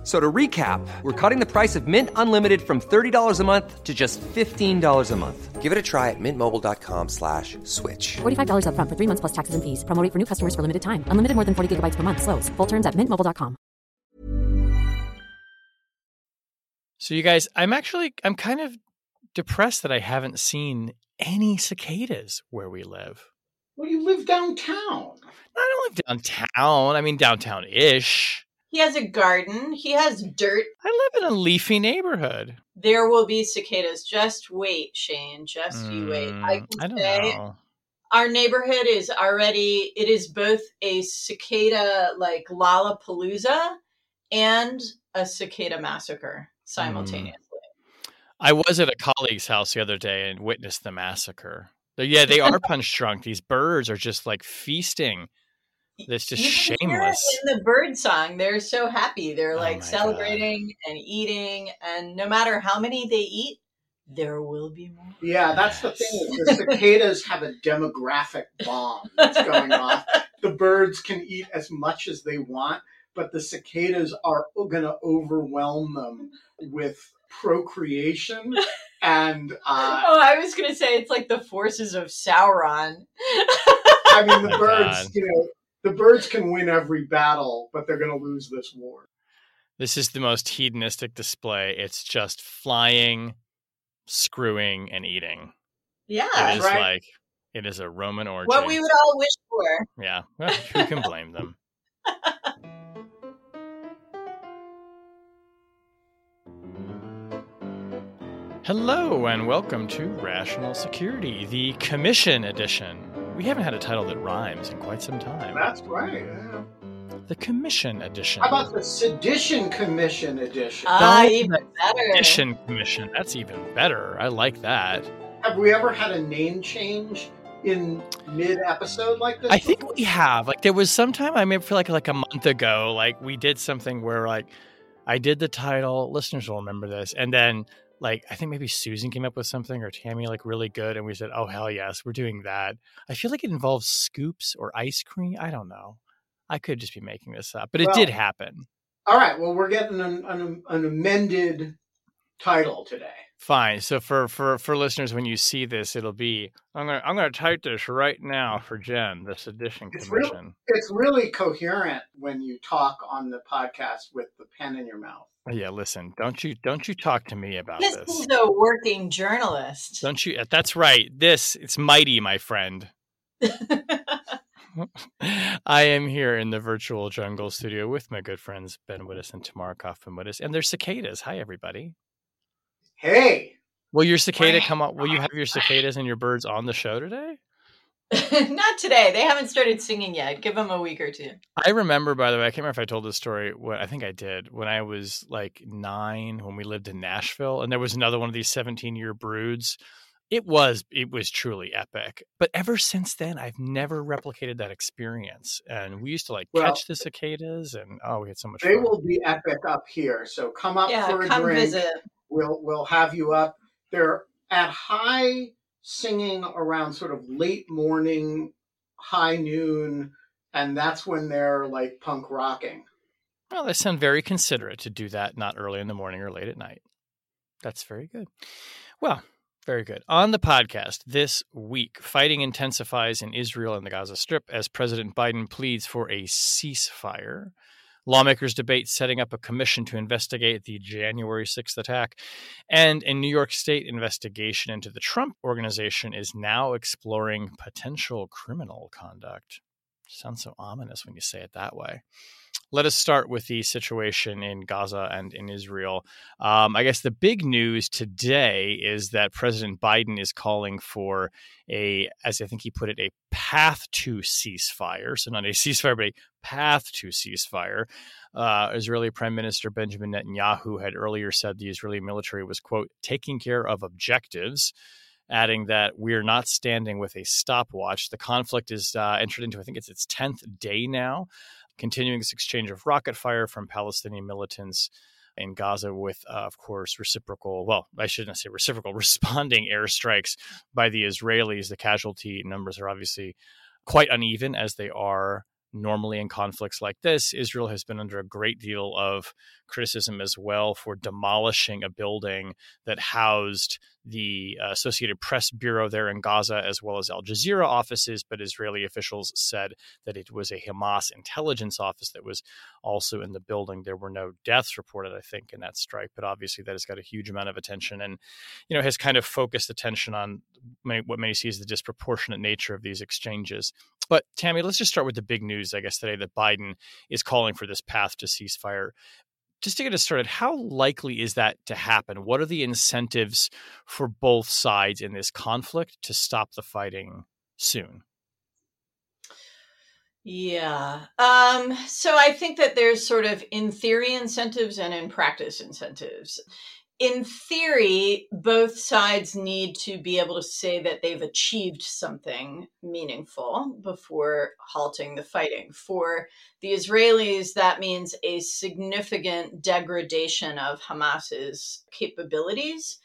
F- So to recap, we're cutting the price of Mint Unlimited from $30 a month to just $15 a month. Give it a try at mintmobile.com slash switch. $45 upfront for three months plus taxes and fees. Promo rate for new customers for limited time. Unlimited more than 40 gigabytes per month. Slows. Full terms at mintmobile.com. So you guys, I'm actually I'm kind of depressed that I haven't seen any cicadas where we live. Well, you live downtown. I don't live downtown. I mean downtown ish. He has a garden. He has dirt. I live in a leafy neighborhood. There will be cicadas. Just wait, Shane. Just you wait. I Mm, can I don't say know. our neighborhood is already. It is both a cicada like Lollapalooza and a cicada massacre simultaneously. I was at a colleague's house the other day and witnessed the massacre. Yeah, they are punch drunk. These birds are just like feasting. It's just You can hear it shameless. in the bird song. They're so happy. They're Oh like my celebrating and eating, and no matter how many they eat, there will be more. Yeah, that's the thing. is The cicadas have a demographic bomb that's going off. The birds can eat as much as they want, but the cicadas are going to overwhelm them with procreation and uh, Oh, I was gonna say it's like the forces of Sauron. I mean the My birds. God. You know, the birds can win every battle, but they're going to lose this war. This is the most hedonistic display. It's just flying, screwing, and eating. yeah, it is right. like it is a Roman orgy. what we would all wish for. Yeah, well, who can blame them? Hello, and welcome to Rational Security, the Commission Edition. We haven't had a title that rhymes in quite some time. That's right. Yeah. The Commission Edition. How about the Sedition Commission edition? Ah, Oh, even better. Edition Commission? That's even better. I like that. Have we ever had a name change in mid episode like this? I think we have. Like there was some time I maybe feel like like a month ago, like we did something where like I did the title, listeners will remember this, and then like I think maybe Susan came up with something or Tammy like really good, and we said, Oh hell yes, we're doing that. I feel like it involves scoops or ice cream. I don't know. I could just be making this up, but it Well- did happen. All right. Well, we're getting an, an, an amended title today. Fine. So for for for listeners, when you see this, it'll be I'm gonna I'm gonna type this right now for Jen, this edition It's real- commission. It's really coherent when you talk on the podcast with the pen in your mouth. Yeah, listen, don't you don't you talk to me about This this. is a working journalist. Don't you? That's right. This it's mighty, my friend. I am here in the virtual jungle studio with my good friends Ben Wittes and Tamara Cofman Wittes, and there's cicadas. Hi, everybody. Hey, Will your cicada come up? Will you have your cicadas and your birds on the show today? Not today. They haven't started singing yet. Give them a week or two. I remember, by the way, I can't remember if I told this story. What I think I did when I was like nine, when we lived in Nashville, and there was another one of these 17 year broods. It was it was truly epic. But ever since then, I've never replicated that experience. And we used to like Well- catch the cicadas, and oh, we had so much they fun. will be epic up here. So come up yeah, for a come drink. visit. We'll we'll have you up. They're at high singing around sort of late morning, high noon, and that's when they're like punk rocking. Well, they sound very considerate to do that not early in the morning or late at night. That's very good. Well, very good. On the podcast this week, fighting intensifies in Israel and the Gaza Strip as President Biden pleads for a ceasefire. Lawmakers debate setting up a commission to investigate the January 6th attack. And a New York State investigation into the Trump organization is now exploring potential criminal conduct. Sounds so ominous when you say it that way. Let us start with the situation in Gaza and in Israel. Um, I guess the big news today is that President Biden is calling for a, as I think he put it, a path to ceasefire. So, not a ceasefire, but a path to ceasefire. Uh, Israeli Prime Minister Benjamin Netanyahu had earlier said the Israeli military was, quote, taking care of objectives adding that we're not standing with a stopwatch. The conflict is uh, entered into, I think it's its 10th day now. Continuing this exchange of rocket fire from Palestinian militants in Gaza with, uh, of course, reciprocal, well, I shouldn't say reciprocal, responding airstrikes by the Israelis. The casualty numbers are obviously quite uneven as they are normally in conflicts like this. Israel has been under a great deal of criticism as well for demolishing a building that housed the uh, Associated Press Bureau there in Gaza, as well as Al Jazeera offices. But Israeli officials said that it was a Hamas intelligence office that was also in the building. There were no deaths reported, I think, in that strike, but obviously that has got a huge amount of attention and, you know, has kind of focused attention on many, what many see as the disproportionate nature of these exchanges. But Tammy, let's just start with the big news, I guess, today that Biden is calling for this path to ceasefire just to get us started, how likely is that to happen? What are the incentives for both sides in this conflict to stop the fighting soon? Yeah. Um, so I think that there's sort of in theory incentives and in practice incentives in theory, both sides need to be able to say that they've achieved something meaningful before halting the fighting. For the Israelis, that means a significant degradation of Hamas's capabilities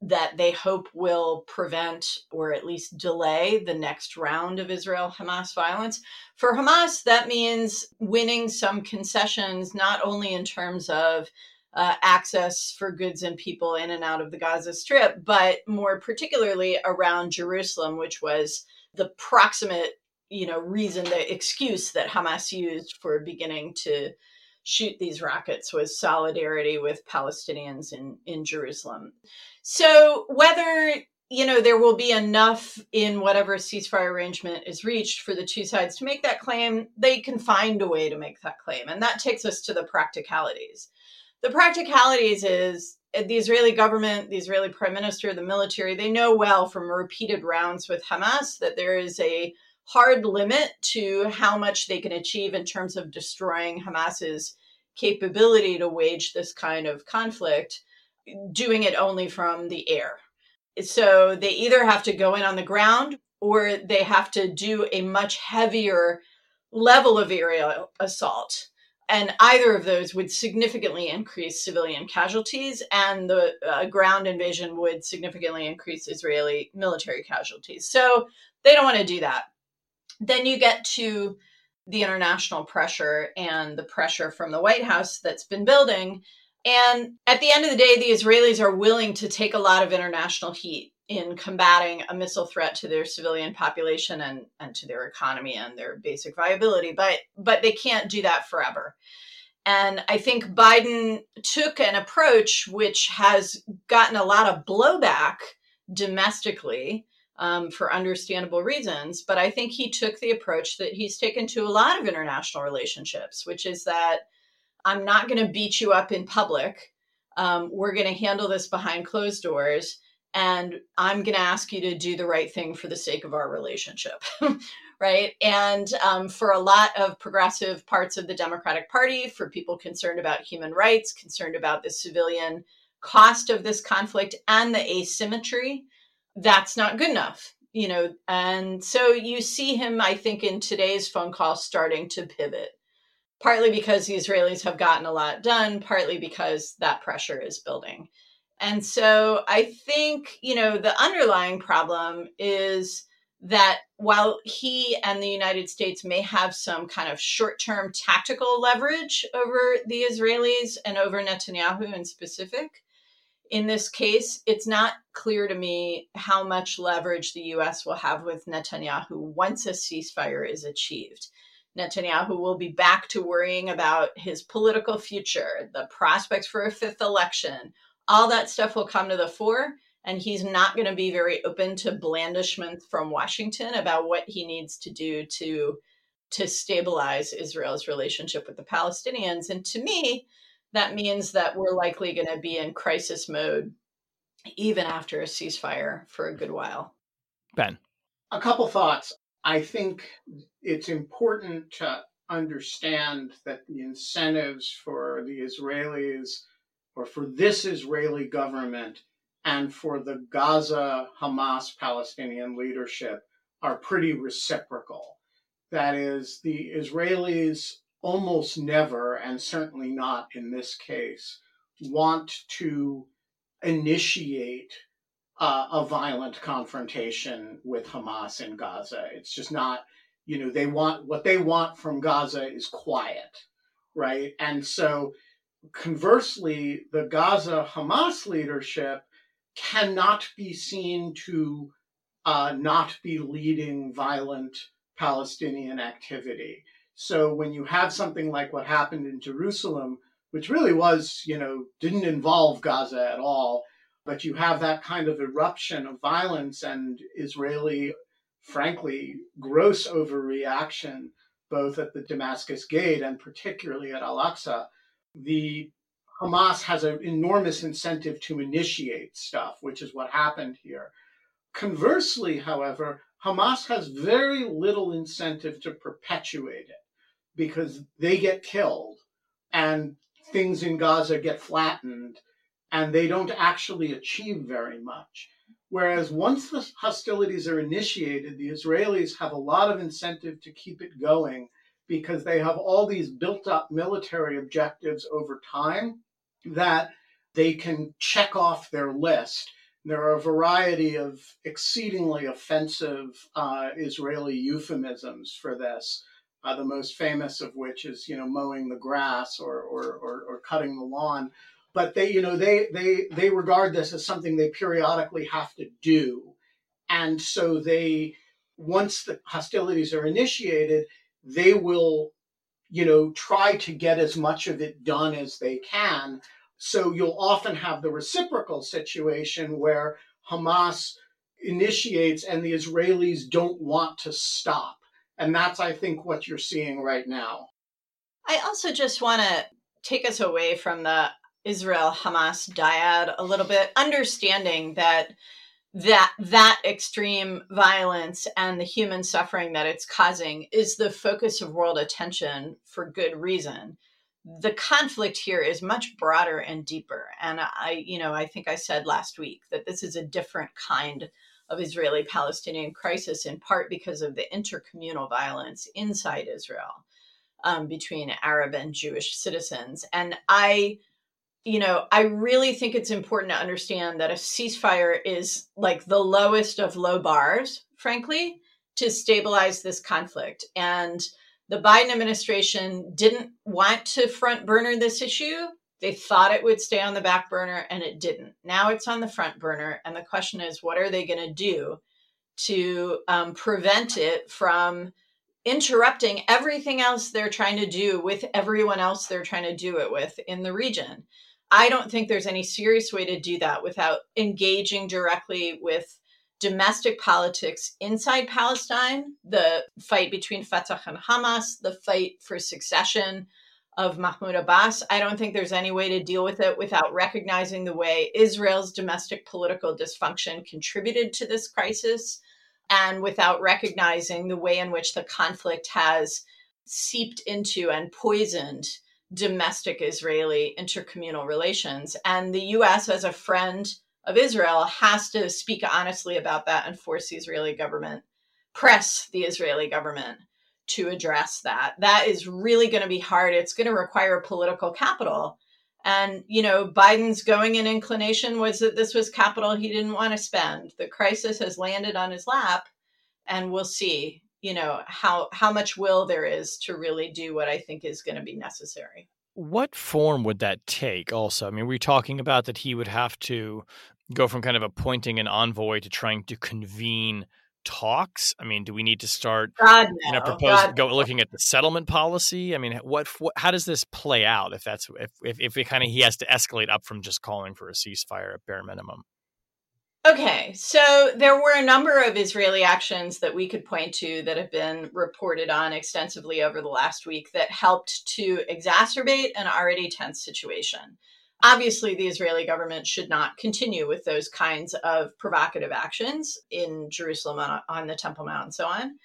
that they hope will prevent or at least delay the next round of Israel Hamas violence. For Hamas, that means winning some concessions, not only in terms of uh, access for goods and people in and out of the Gaza Strip, but more particularly around Jerusalem, which was the proximate, you know, reason, the excuse that Hamas used for beginning to shoot these rockets was solidarity with Palestinians in, in Jerusalem. So whether you know there will be enough in whatever ceasefire arrangement is reached for the two sides to make that claim, they can find a way to make that claim, and that takes us to the practicalities the practicalities is uh, the Israeli government, the Israeli prime minister, the military, they know well from repeated rounds with Hamas that there is a hard limit to how much they can achieve in terms of destroying Hamas's capability to wage this kind of conflict, doing it only from the air. So they either have to go in on the ground or they have to do a much heavier level of aerial assault and either of those would significantly increase civilian casualties, and the uh, ground invasion would significantly increase Israeli military casualties. So they don't want to do that. Then you get to the international pressure and the pressure from the White House that's been building. And at the end of the day, the Israelis are willing to take a lot of international heat in combating a missile threat to their civilian population and, and to their economy and their basic viability but but they can't do that forever. And i think biden took an approach which has gotten a lot of blowback domestically um, for understandable reasons but i think he took the approach that he's taken to a lot of international relationships which is that i'm not going to beat you up in public. Um, we're going to handle this behind closed doors and I'm going to ask you to do the right thing for the sake of our relationship. right. And um, for a lot of progressive parts of the Democratic Party, for people concerned about human rights, concerned about the civilian cost of this conflict and the asymmetry, that's not good enough. You know, and so you see him, I think, in today's phone call starting to pivot, partly because the Israelis have gotten a lot done, partly because that pressure is building. And so I think, you know, the underlying problem is that while he and the United States may have some kind of short term tactical leverage over the Israelis and over Netanyahu in specific, in this case, it's not clear to me how much leverage the US will have with Netanyahu once a ceasefire is achieved. Netanyahu will be back to worrying about his political future, the prospects for a fifth election, all that stuff will come to the fore and he's not going to be very open to blandishments from Washington about what he needs to do to to stabilize Israel's relationship with the Palestinians and to me that means that we're likely going to be in crisis mode even after a ceasefire for a good while. Ben. A couple thoughts. I think it's important to understand that the incentives for the Israelis or for this Israeli government and for the Gaza Hamas Palestinian leadership are pretty reciprocal. That is, the Israelis almost never, and certainly not in this case, want to initiate uh, a violent confrontation with Hamas in Gaza. It's just not, you know, they want what they want from Gaza is quiet, right? And so conversely, the Gaza Hamas leadership cannot be seen to uh, not be leading violent Palestinian activity. So when you have something like what happened in Jerusalem, which really was, you know, didn't involve Gaza at all, but you have that kind of eruption of violence and Israeli, frankly, gross overreaction, both at the Damascus Gate and particularly at Al Aqsa, the Hamas has an enormous incentive to initiate stuff, which is what happened here. Conversely, however, Hamas has very little incentive to perpetuate it because they get killed and things in Gaza get flattened and they don't actually achieve very much. Whereas once the hostilities are initiated, the Israelis have a lot of incentive to keep it going because they have all these built up military objectives over time that they can check off their list. There are a variety of exceedingly offensive uh, Israeli euphemisms for this. Uh, the most famous of which is, you know, mowing the grass or, or, or, or cutting the lawn but they you know they they they regard this as something they periodically have to do and so they once the hostilities are initiated they will you know try to get as much of it done as they can. So you'll often have the reciprocal situation where hamas initiates and the israelis don't want to stop. And that's i think what you're seeing right now. I also just want to take us away from the Israel Hamas dyad a little bit, understanding that that that extreme violence and the human suffering that it's causing is the focus of world attention for good reason. The conflict here is much broader and deeper. And i you know i think i said last week that this is a different kind of israeli palestinian crisis in part because of the intercommunal violence inside israel um, between arab and jewish citizens. And i you know, I really think it's important to understand that a ceasefire is like the lowest of low bars, frankly, to stabilize this conflict. And the Biden administration didn't want to front burner this issue. They thought it would stay on the back burner and it didn't. Now it's on the front burner. And the question is, what are they going to do to um, prevent it from interrupting everything else they're trying to do with everyone else they're trying to do it with in the region? I don't think there's any serious way to do that without engaging directly with domestic politics inside Palestine, the fight between Fatah and Hamas, the fight for succession of Mahmoud Abbas. I don't think there's any way to deal with it without recognizing the way Israel's domestic political dysfunction contributed to this crisis and without recognizing the way in which the conflict has seeped into and poisoned domestic Israeli intercommunal relations. And the US, as a friend of Israel, has to speak honestly about that and force the Israeli government, press the Israeli government to address that. That is really going to be hard. It's going to require political capital. And, you know, Biden's going in inclination was that this was capital he didn't want to spend. The crisis has landed on his lap, and we'll see you know how how much will there is to really do what i think is going to be necessary. What form would that take also? I mean we're talking about that he would have to go from kind of appointing an envoy to trying to convene talks? I mean do we need to start God, no. you know propose go looking at the settlement policy? I mean what, what how does this play out if that's if if, if it kind of he has to escalate up from just calling for a ceasefire at bare minimum Okay, so there were a number of Israeli actions that we could point to that have been reported on extensively over the last week that helped to exacerbate an already tense situation. Obviously, the Israeli government should not continue with those kinds of provocative actions in Jerusalem on, on the Temple Mount and so on.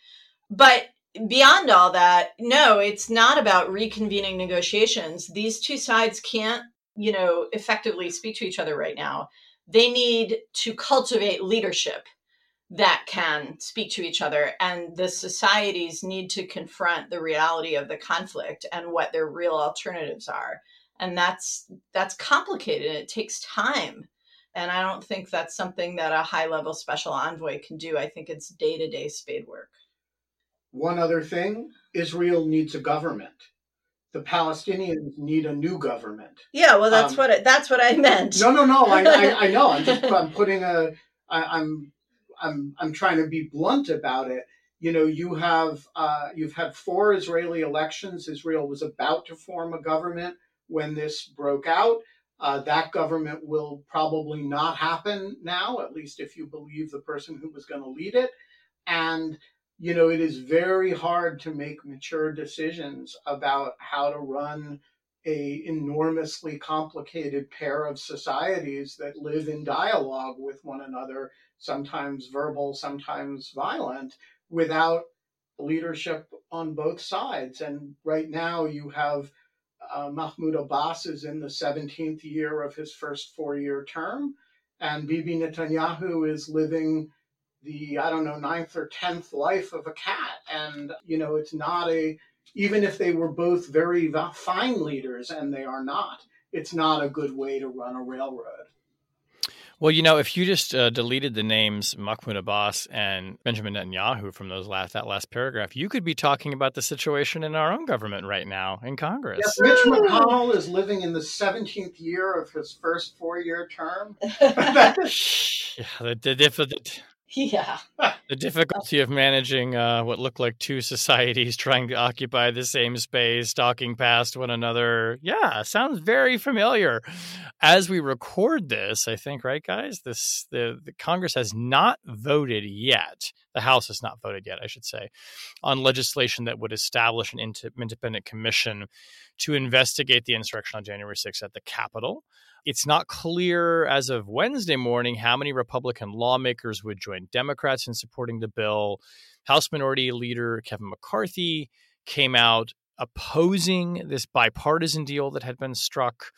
But beyond all that, no, it's not about reconvening negotiations. These two sides can't, you know, effectively speak to each other right now they need to cultivate leadership. that can speak to each other and the societies need to confront the reality of the conflict and what their real alternatives are. And that's that's complicated it takes time. And i don't think that's something that a high level special envoy can do. I think it's day-to-day spade work. One other thing israel needs a government the palestinians need a new government. Yeah well that's Um, what it, that's what i meant. No no no i, I, I know. I'm just i'm putting a I, i'm i'm i'm trying to be blunt about it. You know you have uh, you've had four israeli elections. Israel was about to form a government when this broke out. Uh, that government will probably not happen now at least if you believe the person who was going to lead it. And you know it is very hard to make mature decisions about how to run a enormously complicated pair of societies that live in dialogue with one another sometimes verbal sometimes violent without leadership on both sides. And right now you have uh, Mahmoud Abbas is in the 17th year of his first four-year term and Bibi Netanyahu is living the I don't know ninth or tenth life of a cat and you know it's not a even if they were both very fine leaders, and they are not, it's not a good way to run a railroad. Well, you know, if you just uh, deleted the names Mahmoud Abbas and Benjamin Netanyahu from those last that last paragraph, you could be talking about the situation in our own government right now in Congress. Yes, Mitch McConnell is living in the 17th year of his first four-year term. yeah, the, the, diff- the, yeah the difficulty of managing uh, what looked like two societies trying to occupy the same space, talking past one another. Yeah, sounds very familiar. As we record this, I think, right, guys, this the, the Congress has not voted yet. The House has not voted yet, I should say, on legislation that would establish an independent commission to investigate the insurrection on January 6th at the Capitol. It's not clear as of Wednesday morning how many Republican lawmakers would join Democrats in supporting the bill. House Minority Leader Kevin McCarthy came out opposing this bipartisan deal that had been struck.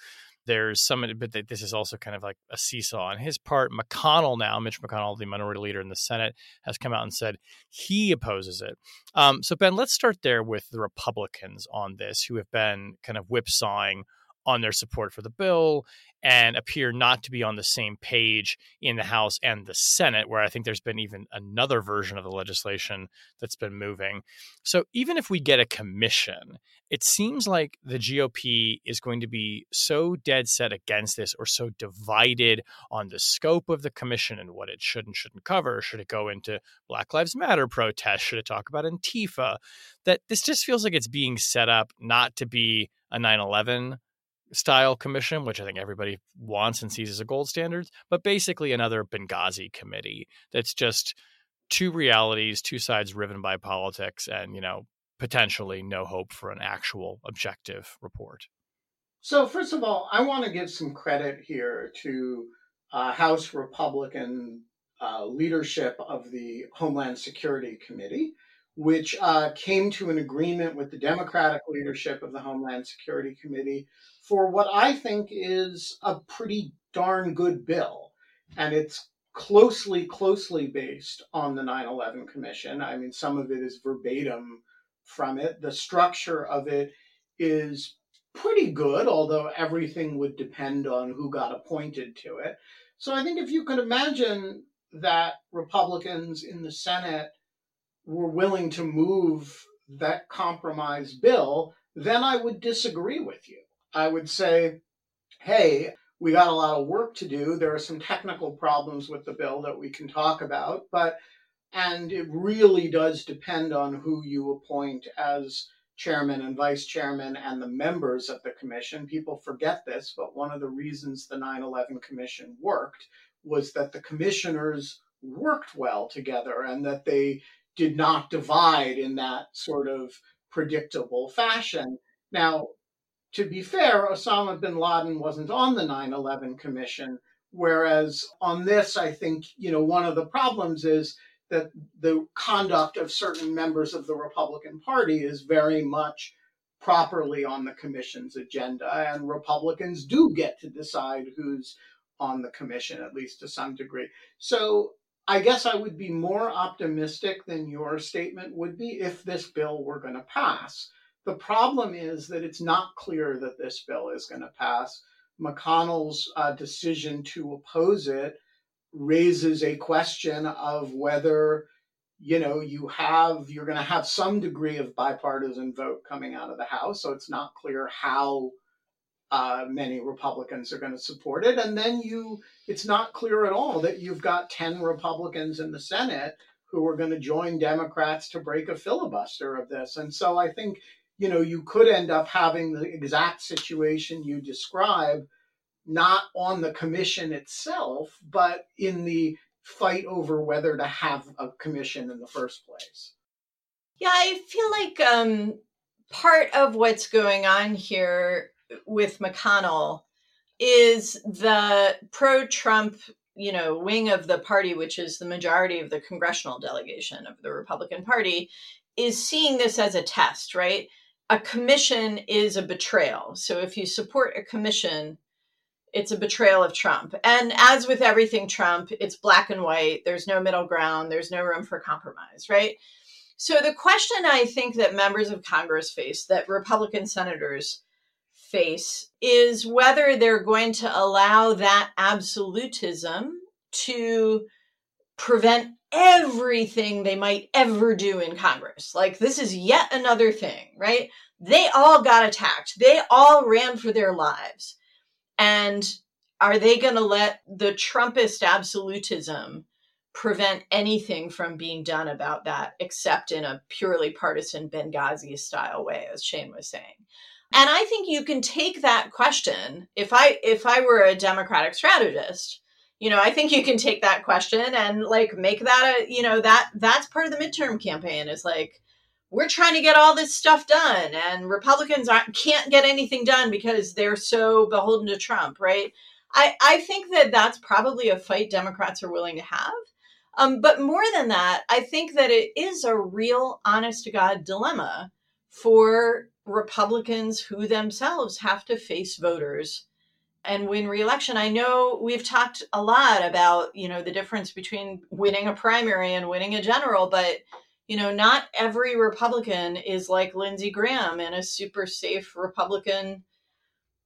There's some, but this is also kind of like a seesaw on his part. McConnell now, Mitch McConnell, the minority leader in the Senate, has come out and said he opposes it. Um, so, Ben, let's start there with the Republicans on this, who have been kind of whipsawing on their support for the bill and appear not to be on the same page in the House and the Senate, where I think there's been even another version of the legislation that's been moving. So even if we get a commission, it seems like the GOP is going to be so dead set against this or so divided on the scope of the commission and what it should and shouldn't cover. Should it go into Black Lives Matter protests? Should it talk about Antifa? That this just feels like it's being set up not to be a 9 11 style commission, which I think everybody wants and sees as a gold standard, but basically another Benghazi committee that's just two realities, two sides riven by politics, and, you know, potentially no hope for an actual objective report. So, first of all, I want to give some credit here to uh, House Republican uh, leadership of the Homeland Security Committee, which uh, came to an agreement with the Democratic leadership of the Homeland Security Committee for what I think is a pretty darn good bill. And it's closely, closely based on the 9 11 Commission. I mean, some of it is verbatim from it. The structure of it is pretty good, although everything would depend on who got appointed to it. So I think if you could imagine that Republicans in the Senate were willing to move that compromise bill, then I would disagree with you. I would say, hey, we got a lot of work to do. There are some technical problems with the bill that we can talk about, but and it really does depend on who you appoint as chairman and vice chairman and the members of the commission. People forget this, but one of the reasons the 9 11 commission worked was that the commissioners worked well together and that they did not divide in that sort of predictable fashion. Now, to be fair, Osama bin Laden wasn't on the 9 11 Commission. Whereas on this, I think, you know, one of the problems is that the conduct of certain members of the Republican Party is very much properly on the commission's agenda. And Republicans do get to decide who's on the commission, at least to some degree. So I guess I would be more optimistic than your statement would be if this bill were going to pass. The problem is that it's not clear that this bill is going to pass. McConnell's uh, decision to oppose it raises a question of whether you know you have you're going to have some degree of bipartisan vote coming out of the house so it's not clear how uh, many republicans are going to support it and then you it's not clear at all that you've got 10 republicans in the senate who are going to join democrats to break a filibuster of this and so i think you know you could end up having the exact situation you describe not on the commission itself but in the fight over whether to have a commission in the first place. Yeah, I feel like um, part of what's going on here with McConnell is the pro Trump, you know, wing of the party, which is the majority of the congressional delegation of the Republican Party, is seeing this as a test, right? A commission is a betrayal. So if you support a commission, it's a betrayal of Trump. And as with everything Trump, it's black and white. There's no middle ground. There's no room for compromise, right? So the question I think that members of Congress face, that Republican senators face, is whether they're going to allow that absolutism to prevent everything they might ever do in Congress. Like this is yet another thing, right? They all got attacked. They all ran for their lives and are they going to let the Trumpist absolutism prevent anything from being done about that except in a purely partisan Benghazi style way, as Shane was saying? And I think you can take that question. If I if I were a Democratic strategist, you know, I think you can take that question and like make that a, you know, that that's part of the midterm campaign is like, we're trying to get all this stuff done and republicans can't get anything done because they're so beholden to trump right i, I think that that's probably a fight democrats are willing to have um, but more than that i think that it is a real honest to god dilemma for republicans who themselves have to face voters and win reelection. I know we've talked a lot about, you know, the difference between winning a primary and winning a general, but you know, not every Republican is like Lindsey Graham in a super safe Republican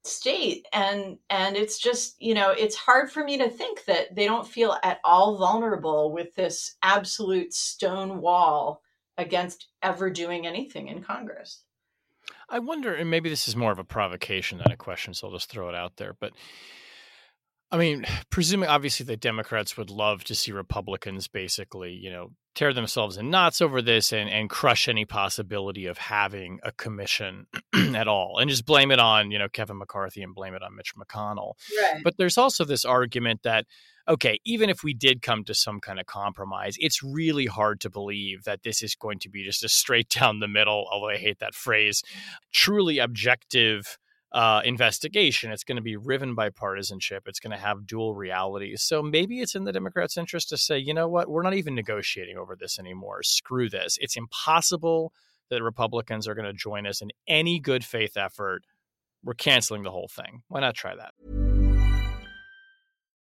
state and and it's just you know it's hard for me to think that they don't feel at all vulnerable with this absolute stone wall against ever doing anything in congress i wonder and maybe this is more of a provocation than a question so i'll just throw it out there but I mean, presuming obviously the Democrats would love to see Republicans basically, you know, tear themselves in knots over this and, and crush any possibility of having a commission at all and just blame it on, you know, Kevin McCarthy and blame it on Mitch McConnell. Right. But there's also this argument that, okay, even if we did come to some kind of compromise, it's really hard to believe that this is going to be just a straight down the middle, although I hate that phrase, truly objective uh, investigation. It's going to be riven by partisanship. It's going to have dual realities. So maybe it's in the Democrats' interest to say, you know what, we're not even negotiating over this anymore. Screw this. It's impossible that Republicans are going to join us in any good faith effort. We're canceling the whole thing. Why not try that?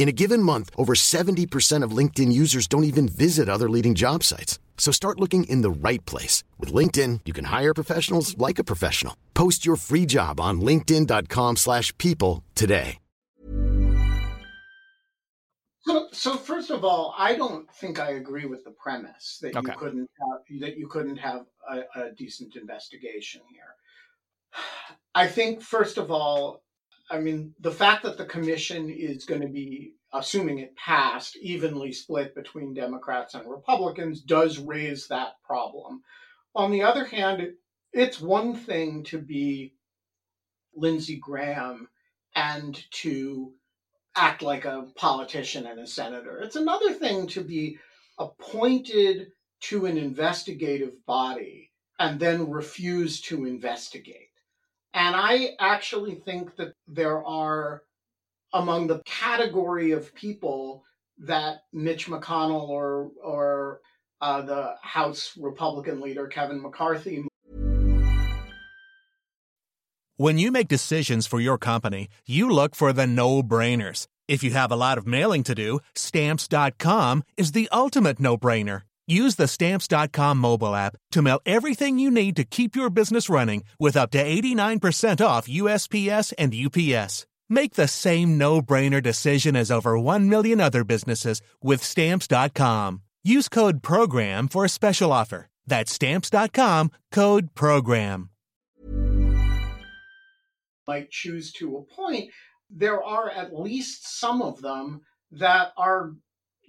In a given month, over 70% of LinkedIn users don't even visit other leading job sites. So start looking in the right place. With LinkedIn, you can hire professionals like a professional. Post your free job on linkedin.com slash people today. So, so first of all, I don't think I agree with the premise that Okay. you couldn't have, that you couldn't have a, a decent investigation here. I think first of all, I mean, the fact that the commission is going to be, assuming it passed, evenly split between Democrats and Republicans does raise that problem. On the other hand, it's one thing to be Lindsey Graham and to act like a politician and a senator. It's another thing to be appointed to an investigative body and then refuse to investigate. And I actually think that there are among the category of people that Mitch McConnell or or uh, the House Republican leader Kevin McCarthy. When you make decisions for your company, you look for the no-brainers. If you have a lot of mailing to do, stamps.com is the ultimate no-brainer. Use the stamps.com mobile app to mail everything you need to keep your business running with up to 89% off USPS and UPS. Make the same no-brainer decision as over 1 million other businesses with stamps.com. Use code program for a special offer. That's stamps.com, code program. Might choose to appoint, there are at least some of them that are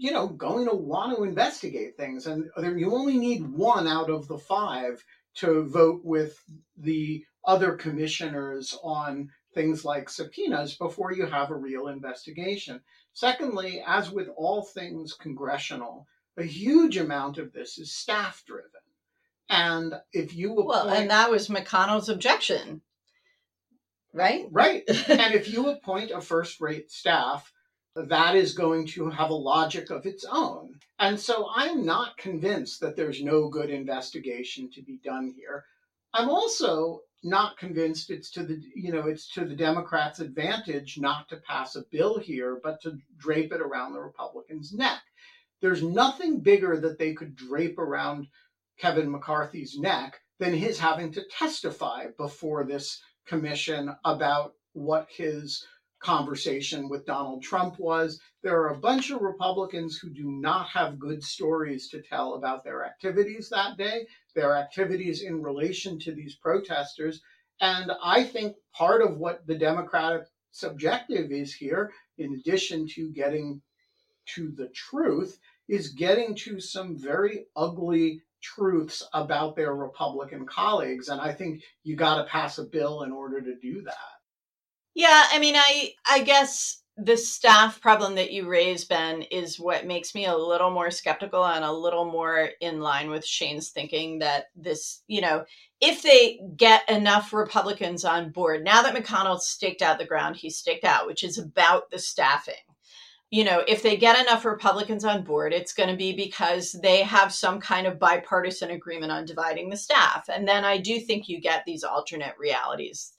you know going to want to investigate things and you only need one out of the five to vote with the other commissioners on things like subpoenas before you have a real investigation. Secondly, as with all things congressional, a huge amount of this is staff driven. And if you appoint, well, and that was McConnell's objection, right? Right. and if you appoint a first rate staff, that is going to have a logic of its own. And so I'm not convinced that there's no good investigation to be done here. I'm also not convinced it's to the you know it's to the Democrats' advantage not to pass a bill here, but to drape it around the Republicans' neck. There's nothing bigger that they could drape around Kevin McCarthy's neck than his having to testify before this commission about what his conversation with Donald Trump was. There are a bunch of Republicans who do not have good stories to tell about their activities that day, their activities in relation to these protesters. And I think part of what the Democratic subjective is here, in addition to getting to the truth, is getting to some very ugly truths about their Republican colleagues. And I think you got to pass a bill in order to do that. Yeah, I mean, I I guess the staff problem that you raise, Ben, is what makes me a little more skeptical and a little more in line with Shane's thinking that this, you know, if they get enough Republicans on board, now that McConnell's staked out the ground he's staked out, which is about the staffing, you know, if they get enough Republicans on board, it's going to be because they have some kind of bipartisan agreement on dividing the staff. And then I do think you get these alternate realities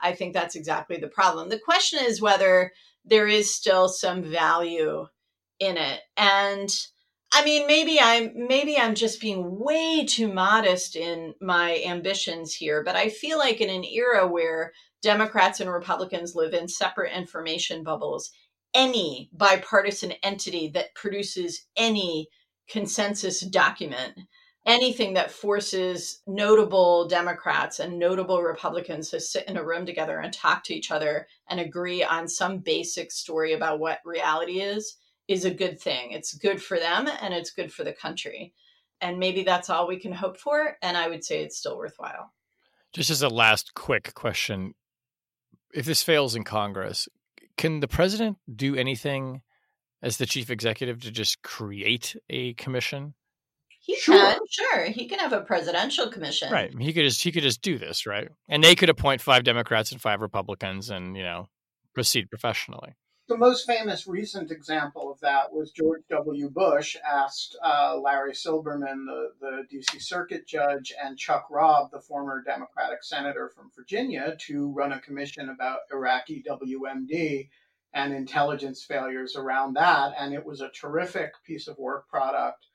I think that's exactly the problem. The question is whether there is still some value in it. And I mean, maybe I'm maybe I'm just being way too modest in my ambitions here, but I feel like in an era where Democrats and Republicans live in separate information bubbles, any bipartisan entity that produces any consensus document anything that forces notable Democrats and notable Republicans to sit in a room together and talk to each other and agree on some basic story about what reality is is a good thing. It's good for them and it's good for the country. And maybe that's all we can hope for. And I would say it's still worthwhile. Just as a last quick question if this fails in Congress, can the president do anything as the chief executive to just create a commission? He sure. can, sure. He can have a presidential commission. Right. He could just he could just do this, right? And they could appoint five Democrats and five Republicans and, you know, proceed professionally. The most famous recent example of that was George W. Bush asked uh, Larry Silberman, the, the DC Circuit judge, and Chuck Robb, the former Democratic senator from Virginia, to run a commission about Iraqi WMD and intelligence failures around that. And it was a terrific piece of work product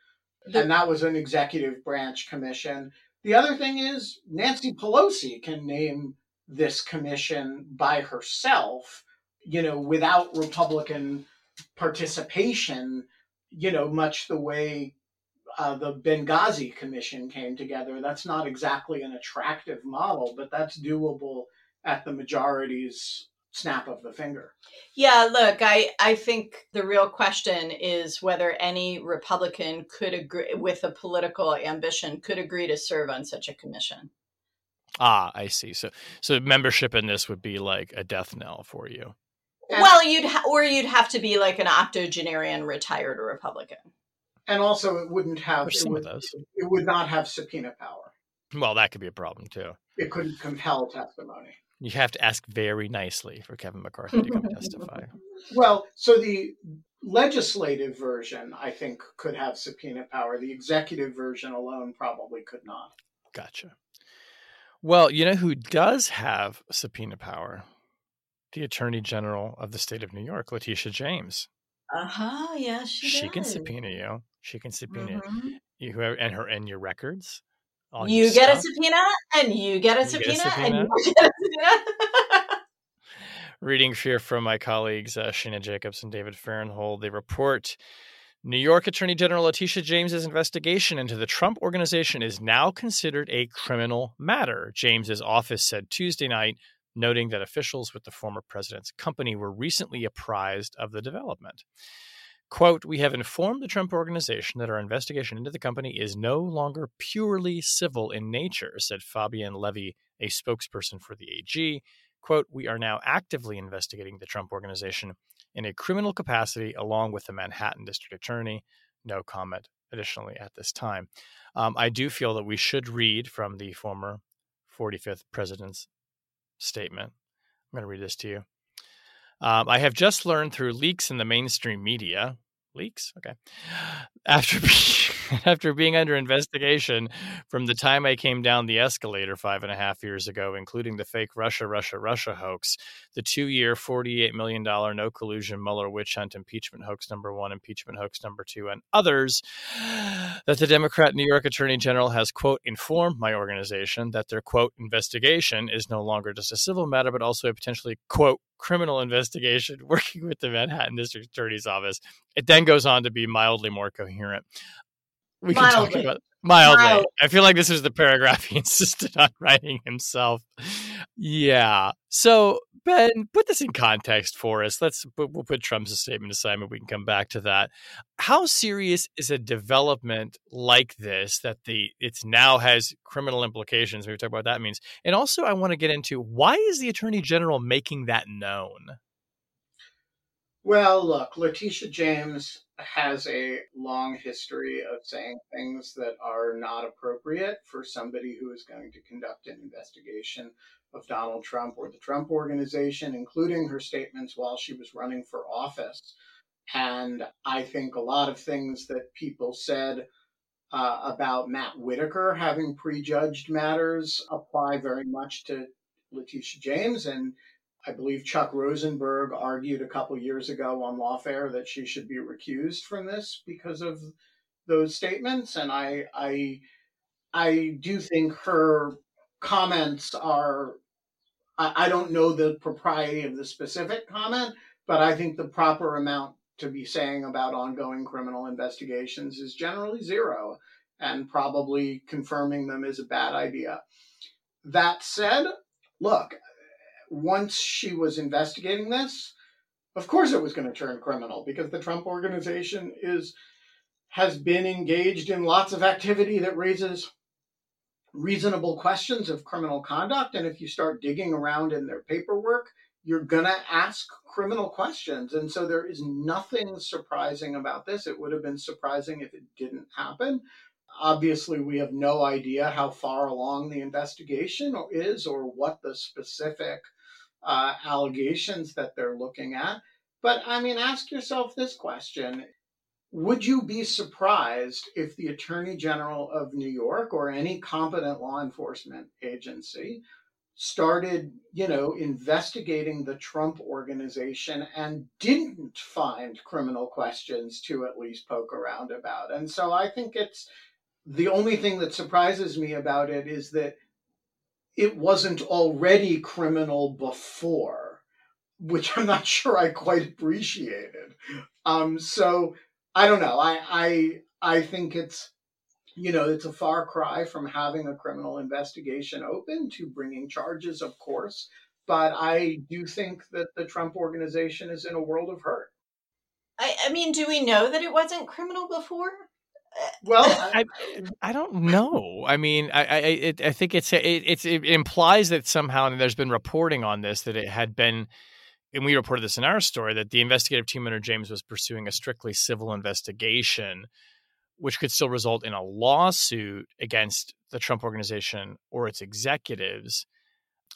the, and that was an executive branch commission. The other thing is Nancy Pelosi can name this commission by herself, you know, without Republican participation, you know, much the way uh, the Benghazi Commission came together. That's not exactly an attractive model, but that's doable at the majority's snap of the finger. Yeah, look, I, I think the real question is whether any Republican could agree with a political ambition could agree to serve on such a commission. Ah, I see. So so membership in this would be like a death knell for you. well, you'd ha- or you'd have to be like an octogenarian retired Republican. And also, it wouldn't have it some would, of those. it would not have subpoena power. Well, that could be a problem too. It couldn't compel testimony. You have to ask very nicely for Kevin McCarthy to come testify. Well, so the legislative version, I think, could have subpoena power. The executive version alone probably could not. Gotcha. Well, you know who does have subpoena power? The Attorney General of the state of New York, Letitia James. Uh huh. Yeah, she, She can subpoena you. She can subpoena Mhm. you whoever and her and your records. All You get a subpoena, and you get a You get a subpoena, subpoena. and you get a subpoena. Reading here from my colleagues uh, Shayna Jacobs and David Fahrenthold, they report New York Attorney General Letitia James's investigation into the Trump organization is now considered a criminal matter. James's office said Tuesday night, noting that officials with the former president's company were recently apprised of the development. Quote, we have informed the Trump organization that our investigation into the company is no longer purely civil in nature, said Fabien Levy, a spokesperson for the AG. Quote, we are now actively investigating the Trump organization in a criminal capacity along with the Manhattan district attorney. No comment additionally at this time. Um, I do feel that we should read from the former 45th president's statement. I'm going to read this to you. Um, I have just learned through leaks in the mainstream media. Leaks? Okay. After being, after being under investigation from the time I came down the escalator five and a half years ago, including the fake Russia, Russia, Russia hoax, the two year, $48 million no collusion Mueller witch hunt impeachment hoax number one, impeachment hoax number two, and others, that the Democrat New York Attorney General has, quote, informed my organization that their, quote, investigation is no longer just a civil matter, but also a potentially, quote, criminal investigation working with the Manhattan District Attorney's Office. It then goes on to be mildly more coherent. We can talk Mildly. about mildly. Mild. I feel like this is the paragraph he insisted on writing himself. Yeah. So Ben, put this in context for us. Let's we'll put Trump's statement aside, and we can come back to that. How serious is a development like this that the it's now has criminal implications? We talk about what that means, and also I want to get into why is the attorney general making that known? Well, look, Letitia James has a long history of saying things that are not appropriate for somebody who is going to conduct an investigation of Donald Trump or the Trump organization, including her statements while she was running for office. And I think a lot of things that people said uh, about Matt Whitaker having prejudged matters apply very much to Letitia James. And I believe Chuck Rosenberg argued a couple years ago on Lawfare that she should be recused from this because of those statements. And I, I, I do think her comments are. I, I don't know the propriety of the specific comment, but I think the proper amount to be saying about ongoing criminal investigations is generally zero, and probably confirming them is a bad idea. That said, look, once she was investigating this, of course it was going to turn criminal because the Trump organization is has been engaged in lots of activity that raises reasonable questions of criminal conduct and if you start digging around in their paperwork you're going to ask criminal questions. And so there is nothing surprising about this. It would have been surprising if it didn't happen. Obviously we have no idea how far along the investigation is or what the specific uh, allegations that they're looking at. But I mean, ask yourself this question Would you be surprised if the Attorney General of New York or any competent law enforcement agency started, you know, investigating the Trump organization and didn't find criminal questions to at least poke around about? And so I think it's the only thing that surprises me about it is that it wasn't already criminal before, which I'm not sure I quite appreciated. Um, so I don't know. I I I think it's you know it's a far cry from having a criminal investigation open to bringing charges, of course. but I do think that the Trump organization is in a world of hurt. I, I mean, do we know that it wasn't criminal before? Well, I, I don't know. I mean, I I, it, I think it's it, it's it implies that somehow, and there's been reporting on this that it had been, and we reported this in our story that the investigative team under James was pursuing a strictly civil investigation, which could still result in a lawsuit against the Trump organization or its executives.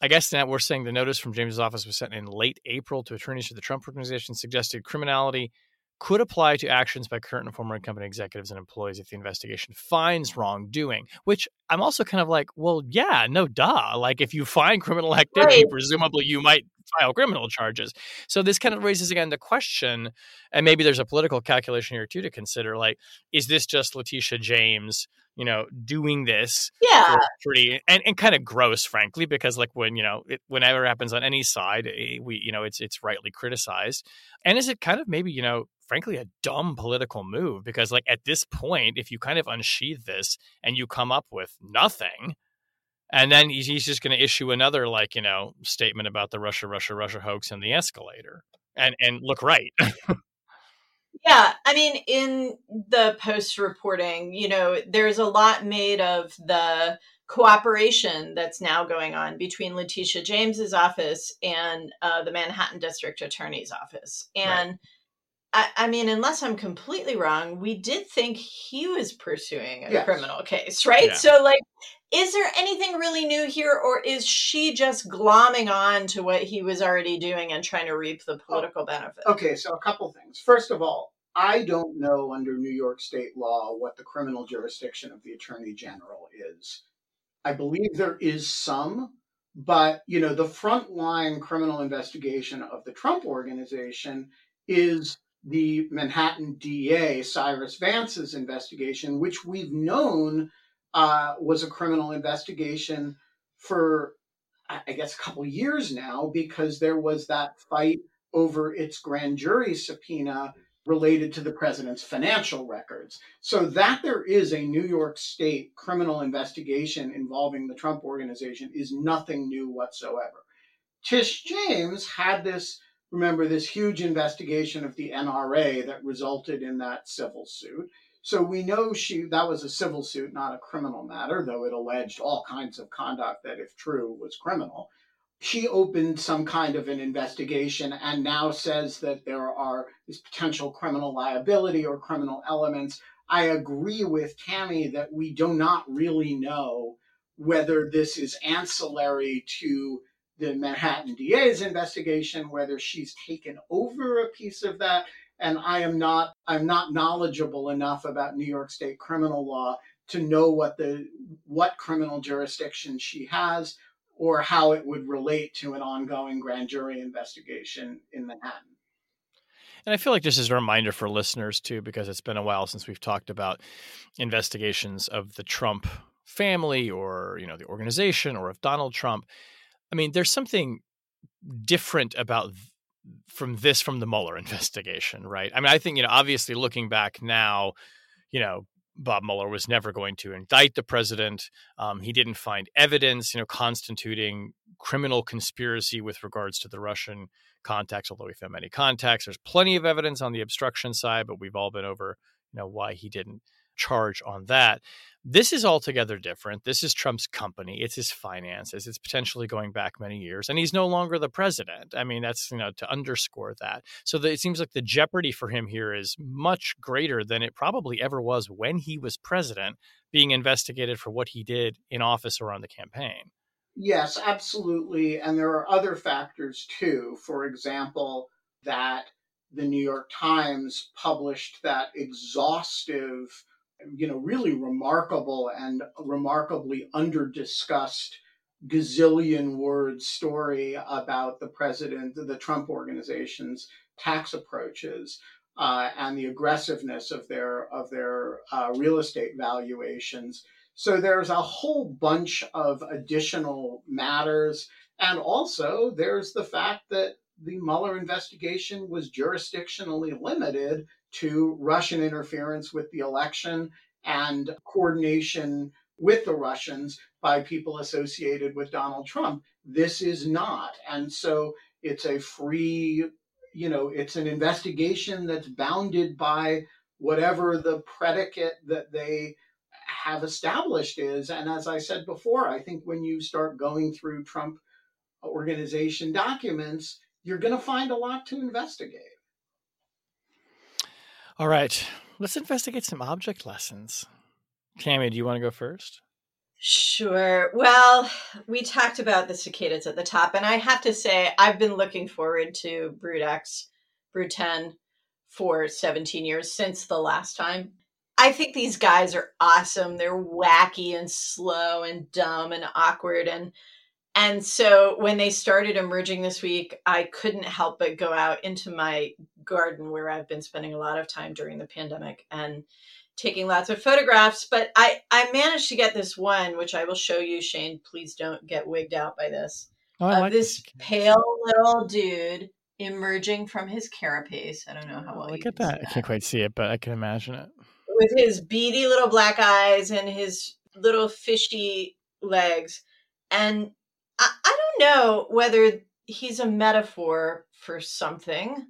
I guess now we're saying the notice from James's office was sent in late April to attorneys for the Trump organization, suggested criminality could apply to actions by current and former company executives and employees if the investigation finds wrongdoing. Which I'm also kind of like, well, yeah, no, duh. Like if you find criminal activity, Right. presumably you might file criminal charges. So this kind of raises again the question, and maybe there's a political calculation here too to consider. Like, is this just Letitia James? You know, doing this Yeah. pretty and, and kind of gross, frankly, because like when you know it, whenever it happens on any side, eh, we you know it's it's rightly criticized. And is it kind of maybe you know frankly a dumb political move because like at this point, if you kind of unsheath this and you come up with nothing, and then he's, just going to issue another like you know statement about the Russia Russia Russia hoax and the escalator and and look right. Yeah, I mean, in the post reporting, you know, there's a lot made of the cooperation that's now going on between Letitia James's office and uh, the Manhattan District Attorney's office. And I, I mean, unless I'm completely wrong, we did think he was pursuing a Yes. criminal case, right? Yeah. So, like, is there anything really new here, or is she just glomming on to what he was already doing and trying to reap the oh, political benefit? Okay, so a couple things. First of all, I don't know under New York state law what the criminal jurisdiction of the Attorney General is. I believe there is some, but you know, the frontline criminal investigation of the Trump organization is the Manhattan DA Cyrus Vance's investigation, which we've known uh, was a criminal investigation for, I guess, a couple years now, because there was that fight over its grand jury subpoena related to the president's financial records. So that there is a New York State criminal investigation involving the Trump organization is nothing new whatsoever. Tish James had this, remember, this huge investigation of the NRA that resulted in that civil suit. So we know she that was a civil suit, not a criminal matter, though it alleged all kinds of conduct that, if true, was criminal she opened some kind of an investigation and now says that there are this potential criminal liability or criminal elements. I agree with Tammy that we do not really know whether this is ancillary to the Manhattan DA's investigation, whether she's taken over a piece of that. And I am not I'm not knowledgeable enough about New York State criminal law to know what the what criminal jurisdiction she has or how it would relate to an ongoing grand jury investigation in Manhattan. And I feel like just as a reminder for listeners too, because it's been a while since we've talked about investigations of the Trump family or you know the organization or of Donald Trump. I mean, there's something different about from this from the Mueller investigation, right? I mean, I think you know, obviously looking back now, you know, Bob Mueller was never going to indict the president. Um, he didn't find evidence, you know, constituting criminal conspiracy with regards to the Russian contacts, although he found many contacts. There's plenty of evidence on the obstruction side, but we've all been over, you know, why he didn't charge on that. This is altogether different. This is Trump's company. It's his finances. It's potentially going back many years, and he's no longer the president. I mean, that's you know to underscore that. So it seems like the jeopardy for him here is much greater than it probably ever was when he was president, being investigated for what he did in office or on the campaign. Yes, absolutely. And there are other factors too. For example, that the New York Times published that exhaustive, you know, really remarkable and remarkably under discussed gazillion word story about the president, the Trump organization's tax approaches. Uh, and the aggressiveness of their of their uh, real estate valuations. So there's a whole bunch of additional matters, and also there's the fact that the Mueller investigation was jurisdictionally limited to Russian interference with the election and coordination with the Russians by people associated with Donald Trump. this is not. And so it's a free, you know, it's an investigation that's bounded by whatever the predicate that they have established is. And as I said before, I think when you start going through Trump organization documents, you're going to find a lot to investigate. All right, let's investigate some object lessons. Tammy, do you want to go first? Sure. Well, we talked about the cicadas at the top, and I have to say, I've been looking forward to Brood X, Brood 10 for 17 years since the last time. I think these guys are awesome. They're wacky and slow and dumb and awkward and and so when they started emerging this week, I couldn't help but go out into my garden where I've been spending a lot of time during the pandemic and taking lots of photographs. But I, I managed to get this one, which I will show you, Shane. Please don't get wigged out by this. Oh, of like this pale little dude emerging from his carapace. I don't know how oh, well Look you at can see that. I can't quite see it, but I can imagine it. with his beady little black eyes and his little fishy legs. And I, I don't know whether he's a metaphor for something.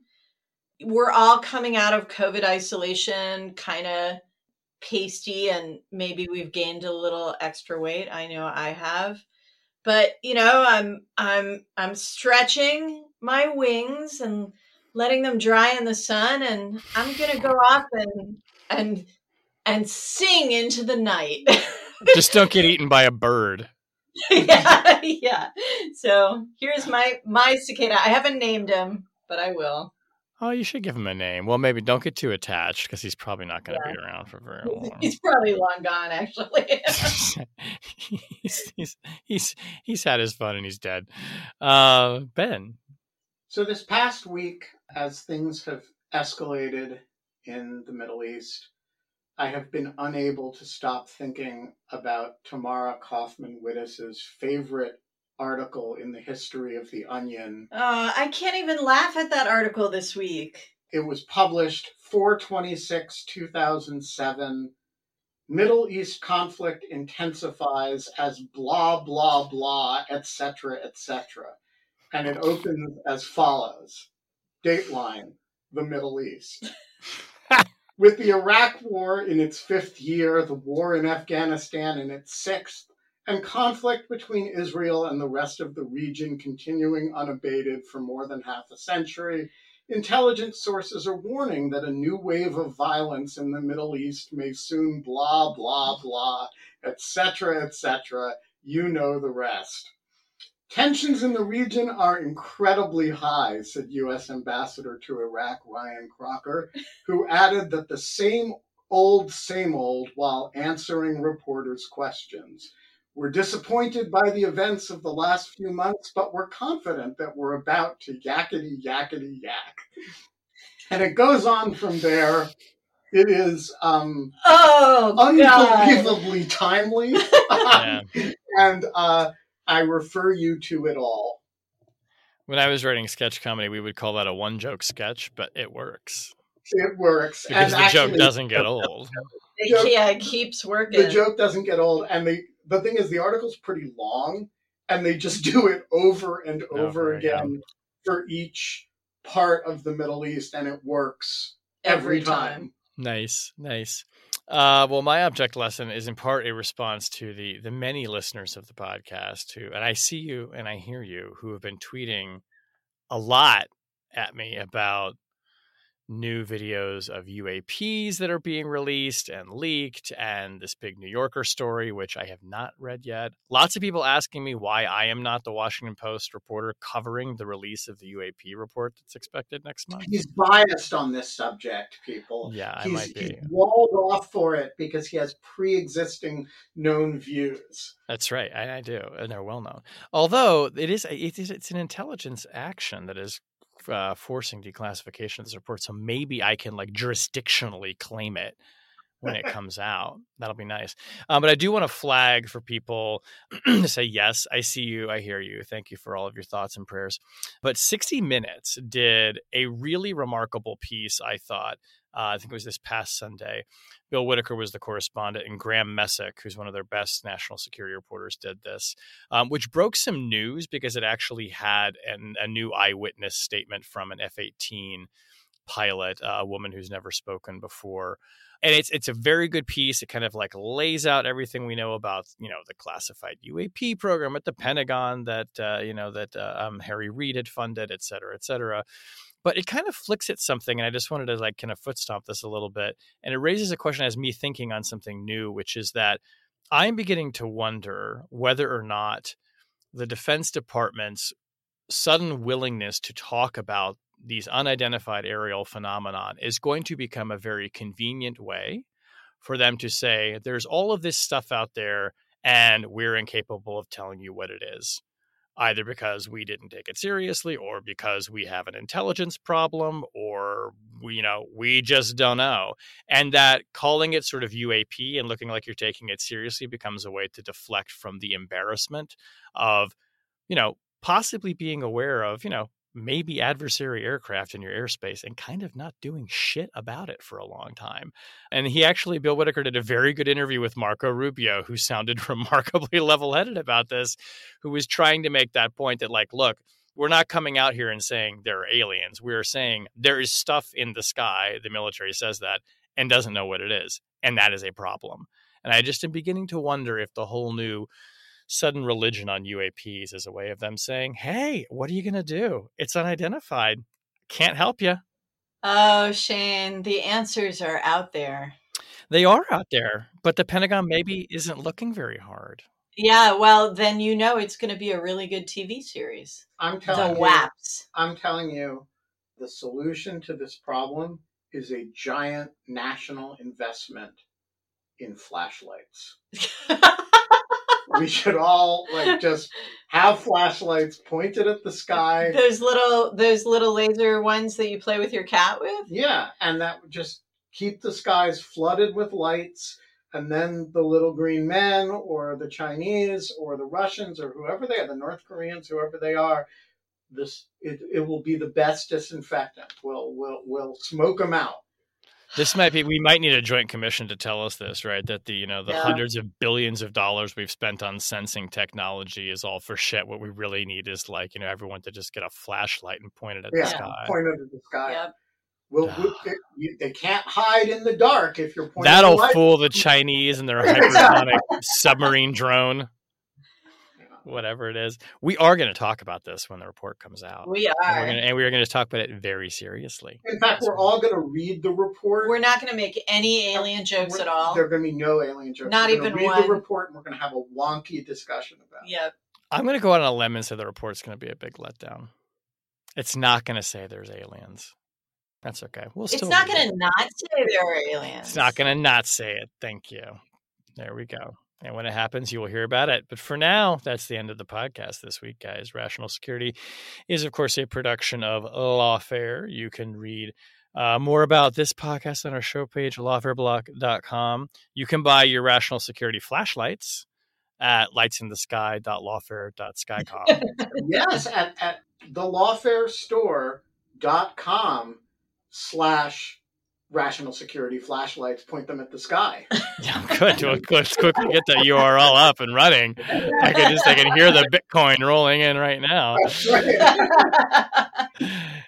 We're all coming out of COVID isolation, kind of pasty, and maybe we've gained a little extra weight. I know I have. But you know, I'm I'm I'm stretching my wings and letting them dry in the sun, and I'm gonna go off and and and sing into the night. Just don't get eaten by a bird. yeah, yeah. So here's my my cicada. I haven't named him, but I will. Oh, you should give him a name. Well, maybe don't get too attached because he's probably not going to be around for very long. He's probably long gone, actually. he's, he's he's he's had his fun and he's dead. Uh, ben, So, this past week, as things have escalated in the Middle East, I have been unable to stop thinking about Tamara Cofman Wittes's favorite article in the history of The Onion. uh, I can't even laugh at that article this week. It was published 426 2007. Middle East conflict intensifies as blah, blah, blah, etc., etc. And it opens as follows Dateline, the Middle East. With the Iraq War in its fifth year, the war in Afghanistan in its sixth, and conflict between Israel and the rest of the region continuing unabated for more than half a century, intelligence sources are warning that a new wave of violence in the Middle East may soon blah, blah, blah, etc., etc. You know the rest. Tensions in the region are incredibly high, said U.S. Ambassador to Iraq Ryan Crocker, who added that the same old, same old while answering reporters' questions. We're disappointed by the events of the last few months, but we're confident that we're about to yakety yakety yak. And it goes on from there. It is um, Oh, God. unbelievably timely, yeah. and uh, I refer you to it all. when I was writing sketch comedy, we would call that a one joke sketch, but it works It works, because and the joke doesn't get old. joke- yeah, it keeps working. the joke doesn't get old and the the thing is the article's pretty long and they just do it over and over, Over again. again for each part of the middle east and it works every, Every time. time. Nice, nice. Uh, well, my object lesson is in part a response to the the many listeners of the podcast who, and I see you and I hear you, who have been tweeting a lot at me about new videos of UAPs that are being released and leaked, and this big New Yorker story, which I have not read yet. Lots of people asking me why I am not the Washington Post reporter covering the release of the UAP report that's expected next month. he's biased on this subject people Yeah, I he's, might be. he's walled off for it because he has pre-existing known views That's right, I, I do, and they're well known. Although it is, it is, it's an intelligence action that is uh, forcing declassification of this report. So maybe I can like jurisdictionally claim it when it comes out. That'll be nice. Um, but I do want to flag for people to say, yes, I see you, I hear you. Thank you for all of your thoughts and prayers. But 60 Minutes did a really remarkable piece, I thought. Uh, I think it was this past Sunday. Bill Whitaker was the correspondent, and Graham Messick, who's one of their best national security reporters, did this, um, which broke some news because it actually had an, a new eyewitness statement from an F 18 pilot, uh, a woman who's never spoken before. And it's it's a very good piece. It kind of like lays out everything we know about you know the classified UAP program at the Pentagon that uh, you know that uh, um, Harry Reid had funded, et cetera, et cetera. But it kind of flicks at something, and I just wanted to like kind of foot stomp this a little bit. And it raises a question as me thinking on something new, which is that I'm beginning to wonder whether or not the Defense Department's sudden willingness to talk about these unidentified aerial phenomenon is going to become a very convenient way for them to say there's all of this stuff out there and we're incapable of telling you what it is either because we didn't take it seriously or because we have an intelligence problem or we, you know we just don't know. And that calling it sort of UAP and looking like you're taking it seriously becomes a way to deflect from the embarrassment of you know possibly being aware of you know maybe adversary aircraft in your airspace and kind of not doing shit about it for a long time. And he actually, Bill Whitaker did a very good interview with Marco Rubio, who sounded remarkably level headed about this, who was trying to make that point that, like, look, we're not coming out here and saying there are aliens. We are saying there is stuff in the sky. The military says that and doesn't know what it is. And that is a problem. And I just am beginning to wonder if the whole new sudden religion on UAPs as a way of them saying, "Hey, what are you going to do? It's unidentified. Can't help you." Oh, Shane, the answers are out there. They are out there, but the Pentagon maybe isn't looking very hard. Yeah, well, then you know it's going to be a really good TV series. I'm telling the you, WAPs. I'm telling you, the solution to this problem is a giant national investment in flashlights. we should all like just have flashlights pointed at the sky. Those little those little laser ones that you play with your cat with? Yeah, and that would just keep the skies flooded with lights and then the little green men or the Chinese or the Russians or whoever they are, the North Koreans, whoever they are, this it, it will be the best disinfectant. We'll we'll we'll smoke them out. This might be we might need a joint commission to tell us this, right? That the you know the Yeah. hundreds of billions of dollars we've spent on sensing technology is all for shit. What we really need is like, you know, everyone to just get a flashlight and point it at the Yeah, sky. point it at the sky. Yep. We'll, we'll- it- they can't hide in the dark if you're pointing. That'll the light. fool the Chinese and their hypersonic submarine drone, whatever it is. We are going to talk about this when the report comes out. We and are. we're gonna, and we are going to talk about it very seriously. In fact, we're all going to read the report. We're not going to make any alien jokes We're- at all. There are going to be no alien jokes. Not we're gonna even read one. the report, and we're going to have a wonky discussion about it. Yep. I'm going to go out on a limb and say the report's going to be a big letdown. It's not going to say there's aliens. That's okay. We'll It's not going it. to not say there are aliens. It's not going to not say it. Thank you. There we go. And when it happens, you will hear about it. But for now, that's the end of the podcast this week, guys. Rational Security is, of course, a production of Lawfare. You can read uh, more about this podcast on our show page, lawfareblog.com. You can buy your Rational Security flashlights at lightsinthesky.lawfare.skycom. yes, at, at thelawfarestore.com slash rational security flashlights. Point them at the sky. Yeah, good. Well, Let's quickly get that URL up and running. I can just I can hear the Bitcoin rolling in right now.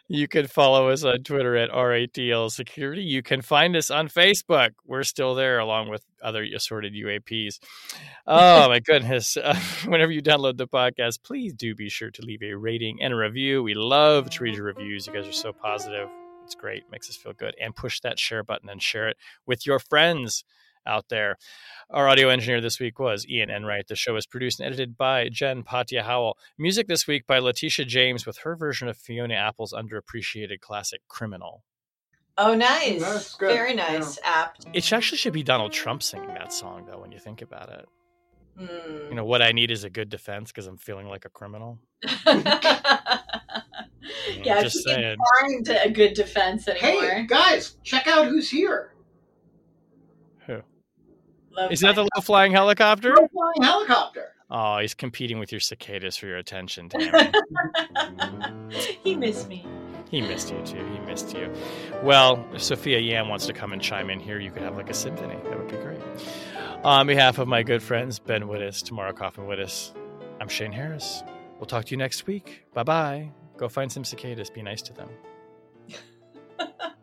You can follow us on Twitter at RATL Security. You can find us on Facebook. We're still there along with other assorted UAPs. Oh, my goodness. Uh, whenever you download the podcast, please do be sure to leave a rating and a review. We love to read your reviews. You guys are so positive. It's great. Makes us feel good. And push that share button and share it with your friends out there. Our audio engineer this week was Ian Enright. The show is produced and edited by Jen Patja Howell. Music this week by Letitia James with her version of Fiona Apple's underappreciated classic Criminal. oh, nice. That's good, Very nice. Apt. It actually should be Donald Trump singing that song, though, when you think about it. Hmm. You know, what I need is a good defense because I'm feeling like a criminal. Mm, yeah, just she can't saying. find a good defense anymore. hey, guys, check out who's here. Who? Love Is that the my- low flying helicopter? Low flying helicopter. Oh, he's competing with your cicadas for your attention, Tammy. he missed me. he missed you too. He missed you. Well, if Sophia Yam wants to come and chime in here, you could have like a symphony. That would be great. On behalf of my good friends Ben Wittes, Tamara Cofman Wittes, I'm Shane Harris. We'll talk to you next week. Bye bye. Go find some cicadas. Be nice to them.